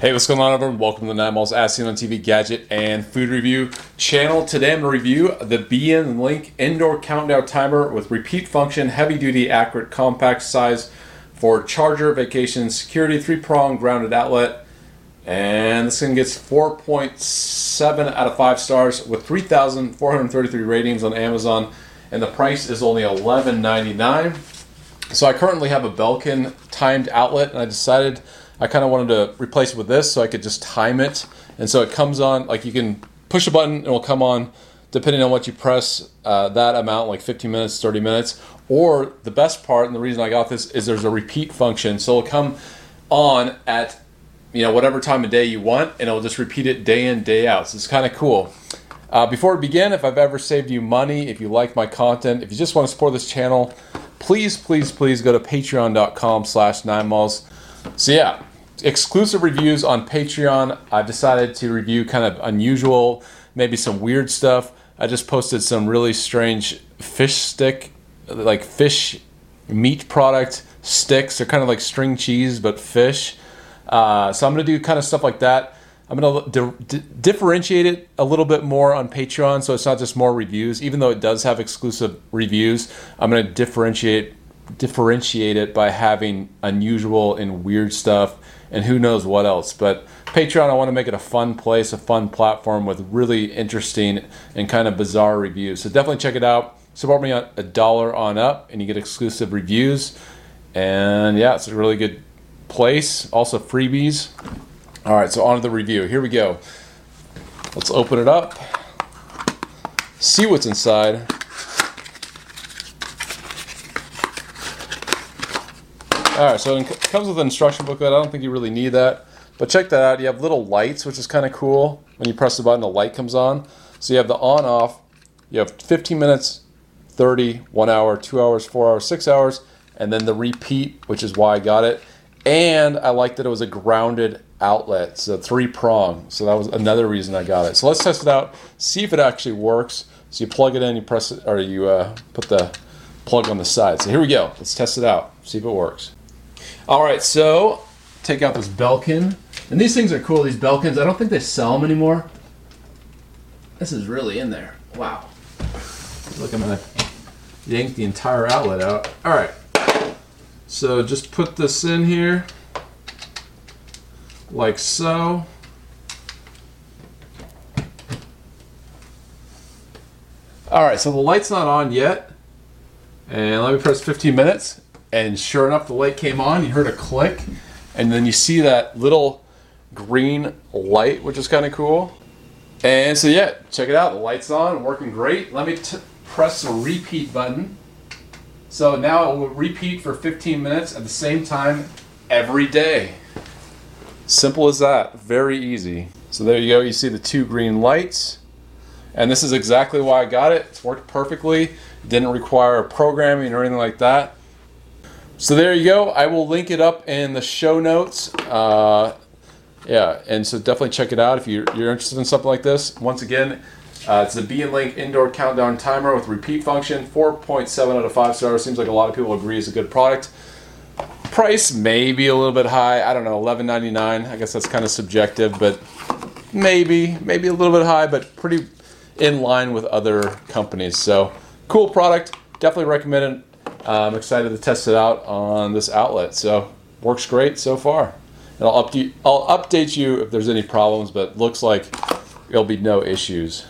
Hey, what's going on, everyone? Welcome to the Nine Miles As Seen on TV Gadget and Food Review channel. Today I'm going to review the BN Link Indoor Countdown Timer with repeat function, heavy duty, accurate, compact size for charger, vacation, security, three prong grounded outlet. And this thing gets 4.7 out of 5 stars with 3,433 ratings on Amazon. And the price is only $11.99. So I currently have a Belkin timed outlet, and I decided I kind of wanted to replace it with this so I could just time it. And so it comes on, like you can push a button, and it will come on depending on what you press uh, that amount, like 15 minutes, 30 minutes. Or the best part, and the reason I got this is there's a repeat function. So it'll come on at you know whatever time of day you want, and it'll just repeat it day in, day out. So it's kind of cool. Uh, before we begin, if I've ever saved you money, if you like my content, if you just want to support this channel, please, please, please go to patreon.com slash nine miles. So yeah, exclusive reviews on Patreon. I've decided to review kind of unusual, maybe some weird stuff. I just posted some really strange fish stick, like fish meat product sticks. They're kind of like string cheese, but fish. Uh, so I'm going to do kind of stuff like that. I'm going to di- di- differentiate it a little bit more on Patreon, so it's not just more reviews. Even though it does have exclusive reviews, I'm going to differentiate differentiate it by having unusual and weird stuff and who knows what else. But Patreon, I want to make it a fun place, a fun platform with really interesting and kind of bizarre reviews. So definitely check it out. Support me on a dollar on up, and you get exclusive reviews. And yeah, it's a really good place. Also freebies. All right, so on to the review. Here we go. Let's open it up. See what's inside. All right, so it comes with an instruction booklet. I don't think you really need that, but check that out. You have little lights, which is kind of cool. When you press the button, the light comes on. So you have the on off. You have 15 minutes, 30, one hour, two hours, four hours, six hours, and then the repeat, which is why I got it. And I like that it was a grounded outlet, so three prong. So that was another reason I got it. So let's test it out, see if it actually works. So you plug it in, you press it, or you uh, put the plug on the side. So here we go. Let's test it out, see if it works. All right, so take out this Belkin. And these things are cool, these Belkins. I don't think they sell them anymore. This is really in there. Wow. Look, I'm gonna yank the entire outlet out. All right. So just put this in here, like so. All right, so the light's not on yet. And let me press 15 minutes and sure enough, the light came on. You heard a click, and then you see that little green light, which is kind of cool. And so, yeah, check it out. The light's on, working great. Let me t- press the repeat button. So now it will repeat for 15 minutes at the same time every day. Simple as that. Very easy. So there you go. You see the two green lights. And this is exactly why I got it. It's worked perfectly. Didn't require programming or anything like that. So there you go. I will link it up in the show notes. Uh, yeah, and so definitely check it out if you're, you're interested in something like this. Once again, uh, it's the BN Link indoor countdown timer with repeat function. 4.7 out of 5 stars. Seems like a lot of people agree it's a good product. Price may be a little bit high. I don't know, $11.99. I guess that's kind of subjective, but maybe, maybe a little bit high, but pretty in line with other companies. So cool product. Definitely recommend it I'm excited to test it out on this outlet. So works great so far. And I'll update I'll update you if there's any problems, but looks like there'll be no issues.